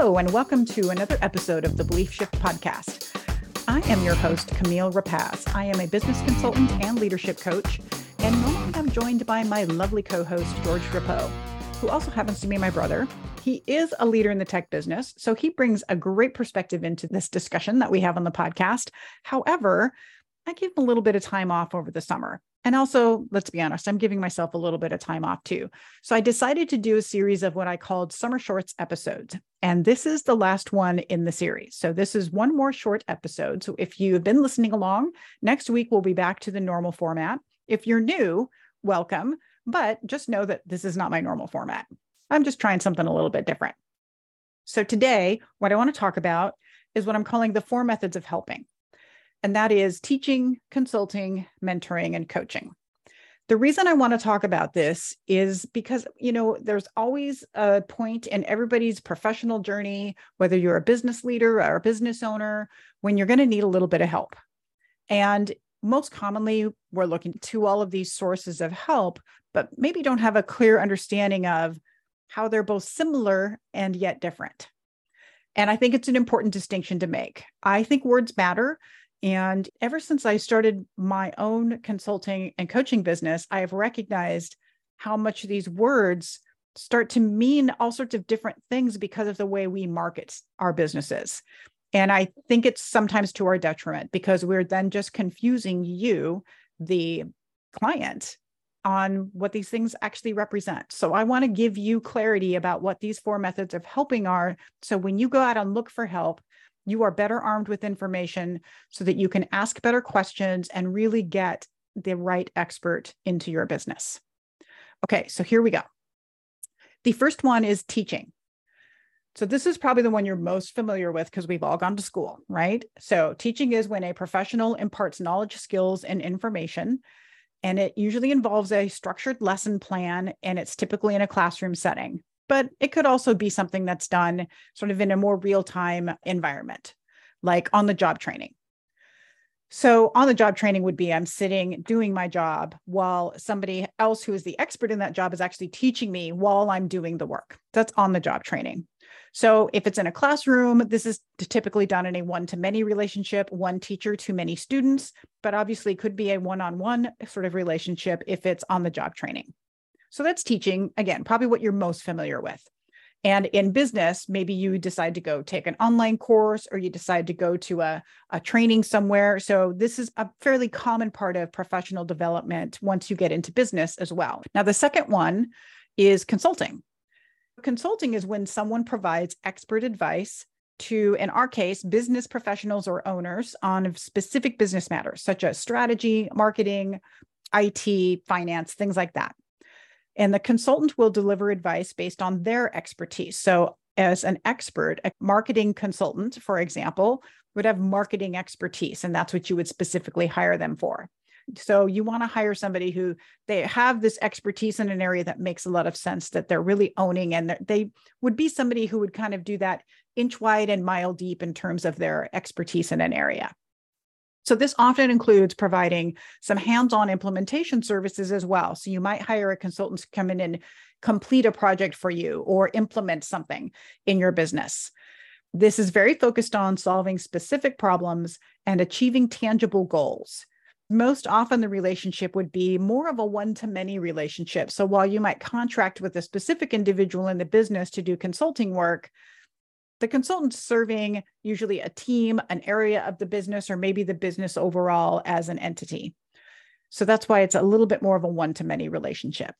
Hello, and welcome to another episode of the Belief Shift Podcast. I am your host, Camille Rapacz. I am a business consultant and leadership coach, and normally I'm joined by my lovely co host, George Drapeau, who also happens to be my brother. He is a leader in the tech business, so he brings a great perspective into this discussion that we have on the podcast. However, I gave him a little bit of time off over the summer. And also, let's be honest, I'm giving myself a little bit of time off too. So I decided to do a series of what I called summer shorts episodes. And this is the last one in the series. So this is one more short episode. So if you have been listening along, next week we'll be back to the normal format. If you're new, welcome. But just know that this is not my normal format. I'm just trying something a little bit different. So today, what I want to talk about is what I'm calling the four methods of helping and that is teaching, consulting, mentoring, and coaching. The reason I want to talk about this is because, you know, there's always a point in everybody's professional journey, whether you're a business leader or a business owner, when you're going to need a little bit of help. And most commonly, we're looking to all of these sources of help, but maybe don't have a clear understanding of how they're both similar and yet different. And I think it's an important distinction to make. I think words matter. And ever since I started my own consulting and coaching business, I have recognized how much these words start to mean all sorts of different things because of the way we market our businesses. And I think it's sometimes to our detriment because we're then just confusing you, the client, on what these things actually represent. So I want to give you clarity about what these four methods of helping are. So when you go out and look for help, you are better armed with information so that you can ask better questions and really get the right expert into your business. Okay, so here we go. The first one is teaching. So, this is probably the one you're most familiar with because we've all gone to school, right? So, teaching is when a professional imparts knowledge, skills, and information. And it usually involves a structured lesson plan, and it's typically in a classroom setting but it could also be something that's done sort of in a more real time environment, like on the job training. So, on the job training would be I'm sitting doing my job while somebody else who is the expert in that job is actually teaching me while I'm doing the work. That's on the job training. So, if it's in a classroom, this is typically done in a one to many relationship, one teacher to many students, but obviously could be a one on one sort of relationship if it's on the job training. So that's teaching, again, probably what you're most familiar with. And in business, maybe you decide to go take an online course or you decide to go to a, a training somewhere. So, this is a fairly common part of professional development once you get into business as well. Now, the second one is consulting. Consulting is when someone provides expert advice to, in our case, business professionals or owners on specific business matters such as strategy, marketing, IT, finance, things like that. And the consultant will deliver advice based on their expertise. So, as an expert, a marketing consultant, for example, would have marketing expertise, and that's what you would specifically hire them for. So, you want to hire somebody who they have this expertise in an area that makes a lot of sense that they're really owning, and they would be somebody who would kind of do that inch wide and mile deep in terms of their expertise in an area. So, this often includes providing some hands on implementation services as well. So, you might hire a consultant to come in and complete a project for you or implement something in your business. This is very focused on solving specific problems and achieving tangible goals. Most often, the relationship would be more of a one to many relationship. So, while you might contract with a specific individual in the business to do consulting work, the consultant's serving usually a team, an area of the business, or maybe the business overall as an entity. So that's why it's a little bit more of a one to many relationship.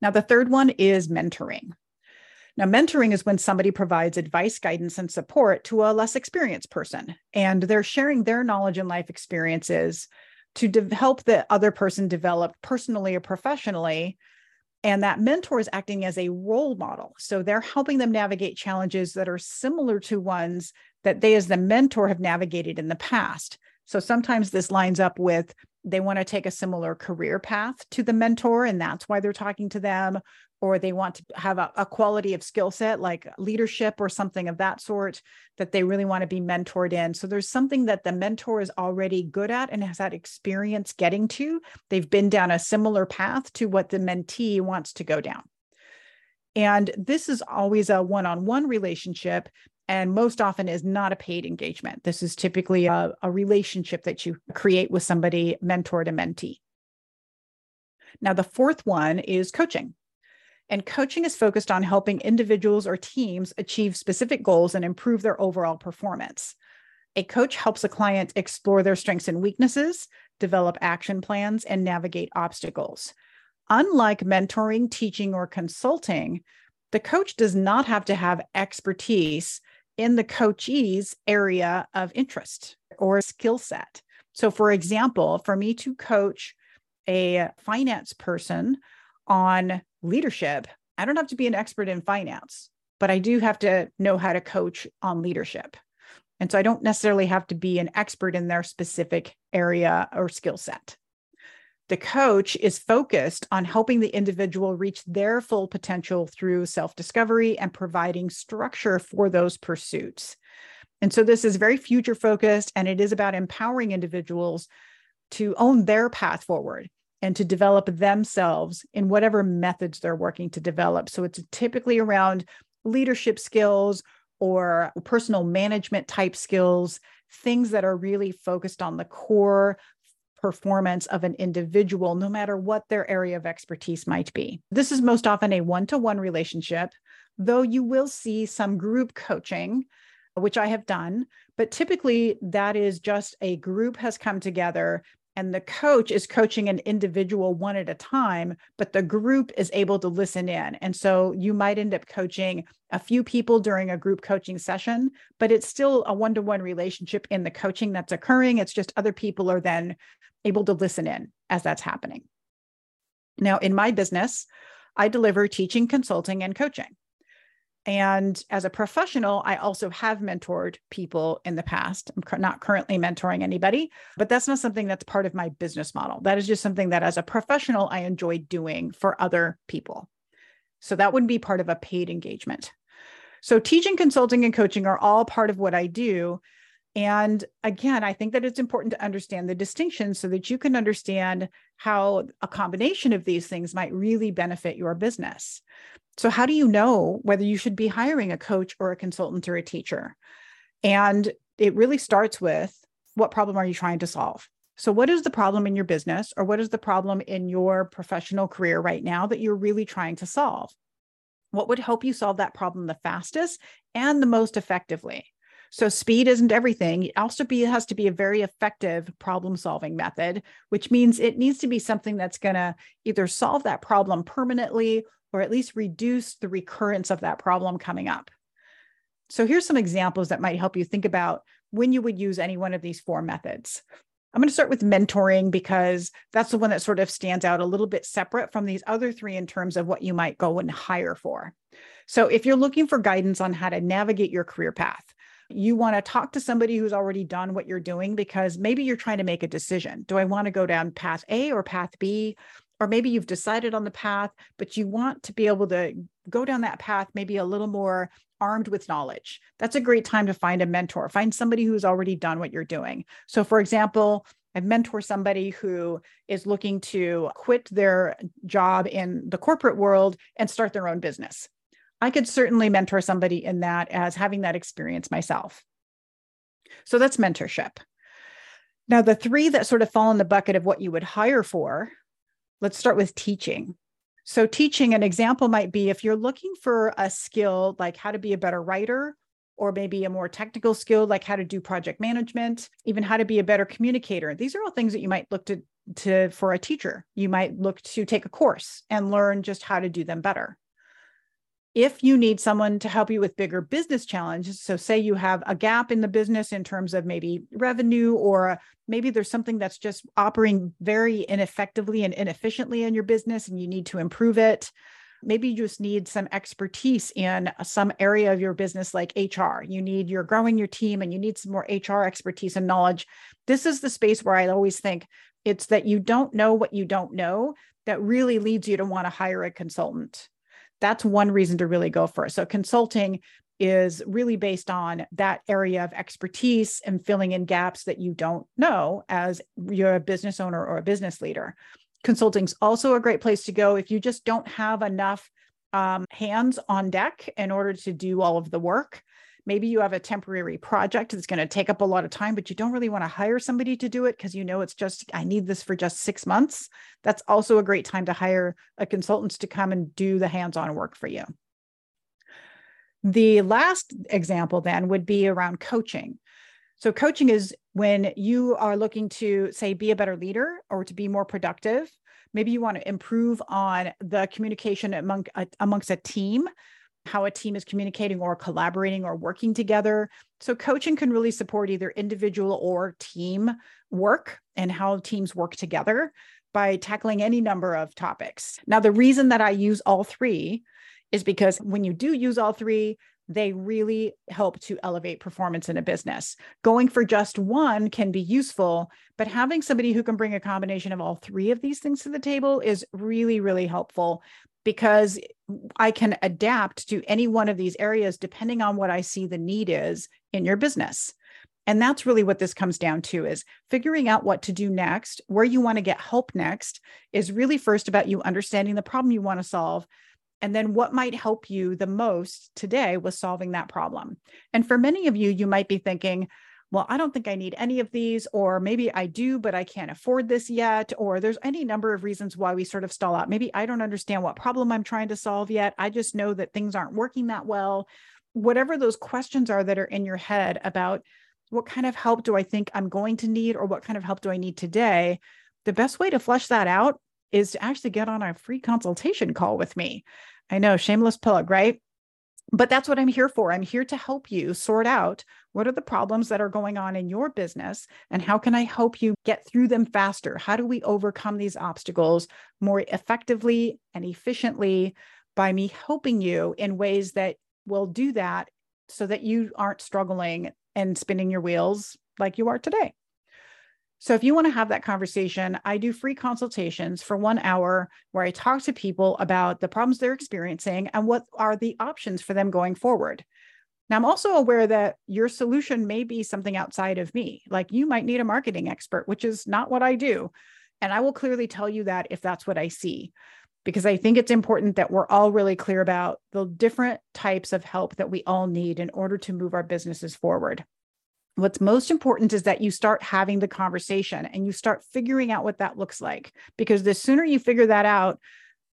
Now, the third one is mentoring. Now, mentoring is when somebody provides advice, guidance, and support to a less experienced person, and they're sharing their knowledge and life experiences to de- help the other person develop personally or professionally and that mentor is acting as a role model. So they're helping them navigate challenges that are similar to ones that they, as the mentor, have navigated in the past. So sometimes this lines up with they want to take a similar career path to the mentor, and that's why they're talking to them, or they want to have a, a quality of skill set like leadership or something of that sort that they really want to be mentored in. So there's something that the mentor is already good at and has had experience getting to. They've been down a similar path to what the mentee wants to go down. And this is always a one on one relationship and most often is not a paid engagement. This is typically a, a, relationship that you create with somebody, mentor to mentee. Now, the fourth one is coaching. And coaching is focused on helping individuals or teams achieve specific goals and improve their overall performance. A coach helps a client explore their strengths and weaknesses, develop action plans, and navigate obstacles. Unlike mentoring, teaching, or consulting, the coach does not have to have expertise in the coachee's area of interest or skill set. So, for example, for me to coach a finance person on leadership, I don't have to be an expert in finance, but I do have to know how to coach on leadership. And so I don't necessarily have to be an expert in their specific area or skill set. The coach is focused on helping the individual reach their full potential through self discovery and providing structure for those pursuits. And so this is very future focused and it is about empowering individuals to own their path forward and to develop themselves in whatever methods they're working to develop. So it's typically around leadership skills or personal management type skills, things that are really focused on the core performance of an individual, no matter what their area of expertise might be. This is most often a one to one relationship, though you will see some group coaching, which I have done. But typically, that is just a group has come together and the coach is coaching an individual one at a time, but the group is able to listen in. And so you might end up coaching a few people during a group coaching session, but it's still a one to one relationship in the coaching that's occurring. It's just other people are then able to listen in as that's happening. Now, in my business, I deliver teaching, consulting, and coaching. And as a professional, I also have mentored people in the past. I'm not currently mentoring anybody, but that's not something that's part of my business model. That is just something that as a professional, I enjoy doing for other people. So that wouldn't be part of a paid engagement. So teaching, consulting, and coaching are all part of what I do. And again, I think that it's important to understand the distinction so that you can understand how a combination of these things might really benefit your business. So, how do you know whether you should be hiring a coach or a consultant or a teacher? And it really starts with what problem are you trying to solve? So, what is the problem in your business or what is the problem in your professional career right now that you're really trying to solve? What would help you solve that problem the fastest and the most effectively? So, speed isn't everything. It also be, has to be a very effective problem solving method, which means it needs to be something that's going to either solve that problem permanently or at least reduce the recurrence of that problem coming up. So here's some examples that might help you think about when you would use any one of these four methods. I'm going to start with mentoring because that's the one that sort of stands out a little bit separate from these other three in terms of what you might go and hire for. So, if you're looking for guidance on how to navigate your career path, you want to talk to somebody who's already done what you're doing because maybe you're trying to make a decision. Do I want to go down path A or path B? Or maybe you've decided on the path, but you want to be able to go down that path maybe a little more armed with knowledge. That's a great time to find a mentor, find somebody who's already done what you're doing. So, for example, I mentor somebody who is looking to quit their job in the corporate world and start their own business. I could certainly mentor somebody in that as having that experience myself. So that's mentorship. Now, the three that sort of fall in the bucket of what you would hire for Let's start with teaching. So, teaching, an example might be if you're looking for a skill like how to be a better writer, or maybe a more technical skill like how to do project management, even how to be a better communicator. These are all things that you might look to, to for a teacher. You might look to take a course and learn just how to do them better if you need someone to help you with bigger business challenges so say you have a gap in the business in terms of maybe revenue or maybe there's something that's just operating very ineffectively and inefficiently in your business and you need to improve it maybe you just need some expertise in some area of your business like hr you need you're growing your team and you need some more hr expertise and knowledge. This is the space where i always think it's that you don't know what you don't know that really leads you to want to hire a consultant that's one reason to really go for it. So consulting is really based on that area of expertise and filling in gaps that you don't know as you're a business owner or a business leader. Consulting's also a great place to go if you just don't have enough um, hands on deck in order to do all of the work. Maybe you have a temporary project that's going to take up a lot of time, but you don't really want to hire somebody to do it because you know it's just, I need this for just six months. That's also a great time to hire a consultant to come and do the hands on work for you. The last example then would be around coaching. So, coaching is when you are looking to, say, be a better leader or to be more productive. Maybe you want to improve on the communication among, amongst a team how a team is communicating or collaborating or working together. So, coaching can really support either individual or team work and how teams work together by tackling any number of topics. Now, the reason that I use all three is because when you do use all three, they really help to elevate performance in a business. Going for just one can be useful, but having somebody who can bring a combination of all three of these things to the table is really, really helpful because I can adapt to any one of these areas depending on what I see the need is in your business. And that's really what this comes down to is figuring out what to do next, where you want to get help next is really first about you understanding the problem you want to solve and then what might help you the most today with solving that problem. And for many of you you might be thinking, well, I don't think I need any of these, or maybe I do, but I can't afford this yet, or there's any number of reasons why we sort of stall out. Maybe I don't understand what problem I'm trying to solve yet. I just know that things aren't working that well. Whatever those questions are that are in your head about what kind of help do I think I'm going to need, or what kind of help do I need today, the best way to flush that out is to actually get on a free consultation call with me. I know, shameless plug, right? But that's what I'm here for. I'm here to help you sort out what are the problems that are going on in your business and how can I help you get through them faster? How do we overcome these obstacles more effectively and efficiently by me helping you in ways that will do that so that you aren't struggling and spinning your wheels like you are today? So if you want to have that conversation, I do free consultations for one hour where I talk to people about the problems they're experiencing and what are the options for them going forward. Now, I'm also aware that your solution may be something outside of me. Like you might need a marketing expert, which is not what I do. And I will clearly tell you that if that's what I see, because I think it's important that we're all really clear about the different types of help that we all need in order to move our businesses forward what's most important is that you start having the conversation and you start figuring out what that looks like because the sooner you figure that out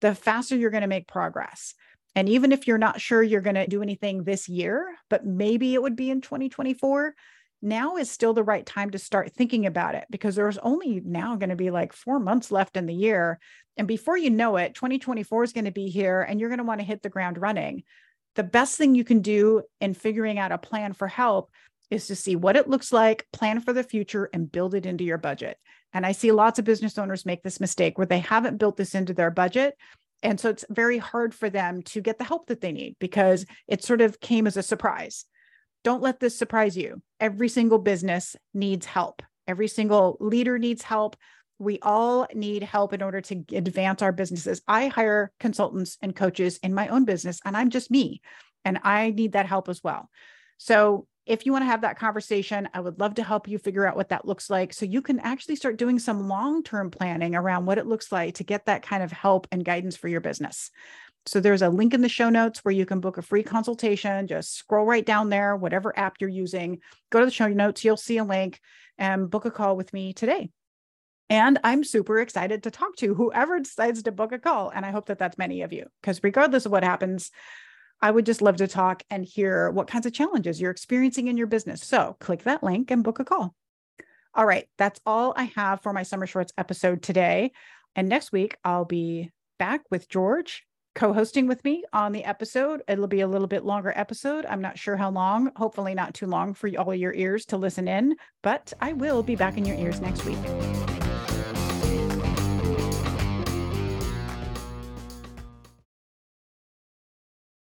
the faster you're going to make progress. And even if you're not sure you're going to do anything this year but maybe it would be in 2024 now is still the right time to start thinking about it because there's only now going to be like 4 months left in the year. And before you know it 2024 is going to be here and you're going to want to hit the ground running. The best thing you can do in figuring out a plan for help is to see what it looks like, plan for the future, and build it into your budget. And I see lots of business owners make this mistake where they haven't built this into their budget. And so it's very hard for them to get the help that they need because it sort of came as a surprise. Don't let this surprise you. Every single business needs help, every single leader needs help. We all need help in order to advance our businesses. I hire consultants and coaches in my own business, and I'm just me, and I need that help as well. So if you want to have that conversation, I would love to help you figure out what that looks like so you can actually start doing some long term planning around what it looks like to get that kind of help and guidance for your business. So there's a link in the show notes where you can book a free consultation. Just scroll right down there, whatever app you're using, go to the show notes, you'll see a link and book a call with me today. And I'm super excited to talk to whoever decides to book a call. And I hope that that's many of you, because regardless of what happens, I would just love to talk and hear what kinds of challenges you're experiencing in your business. So click that link and book a call. All right, that's all I have for my Summer Shorts episode today. And next week, I'll be back with George co hosting with me on the episode. It'll be a little bit longer episode. I'm not sure how long, hopefully, not too long for all your ears to listen in, but I will be back in your ears next week.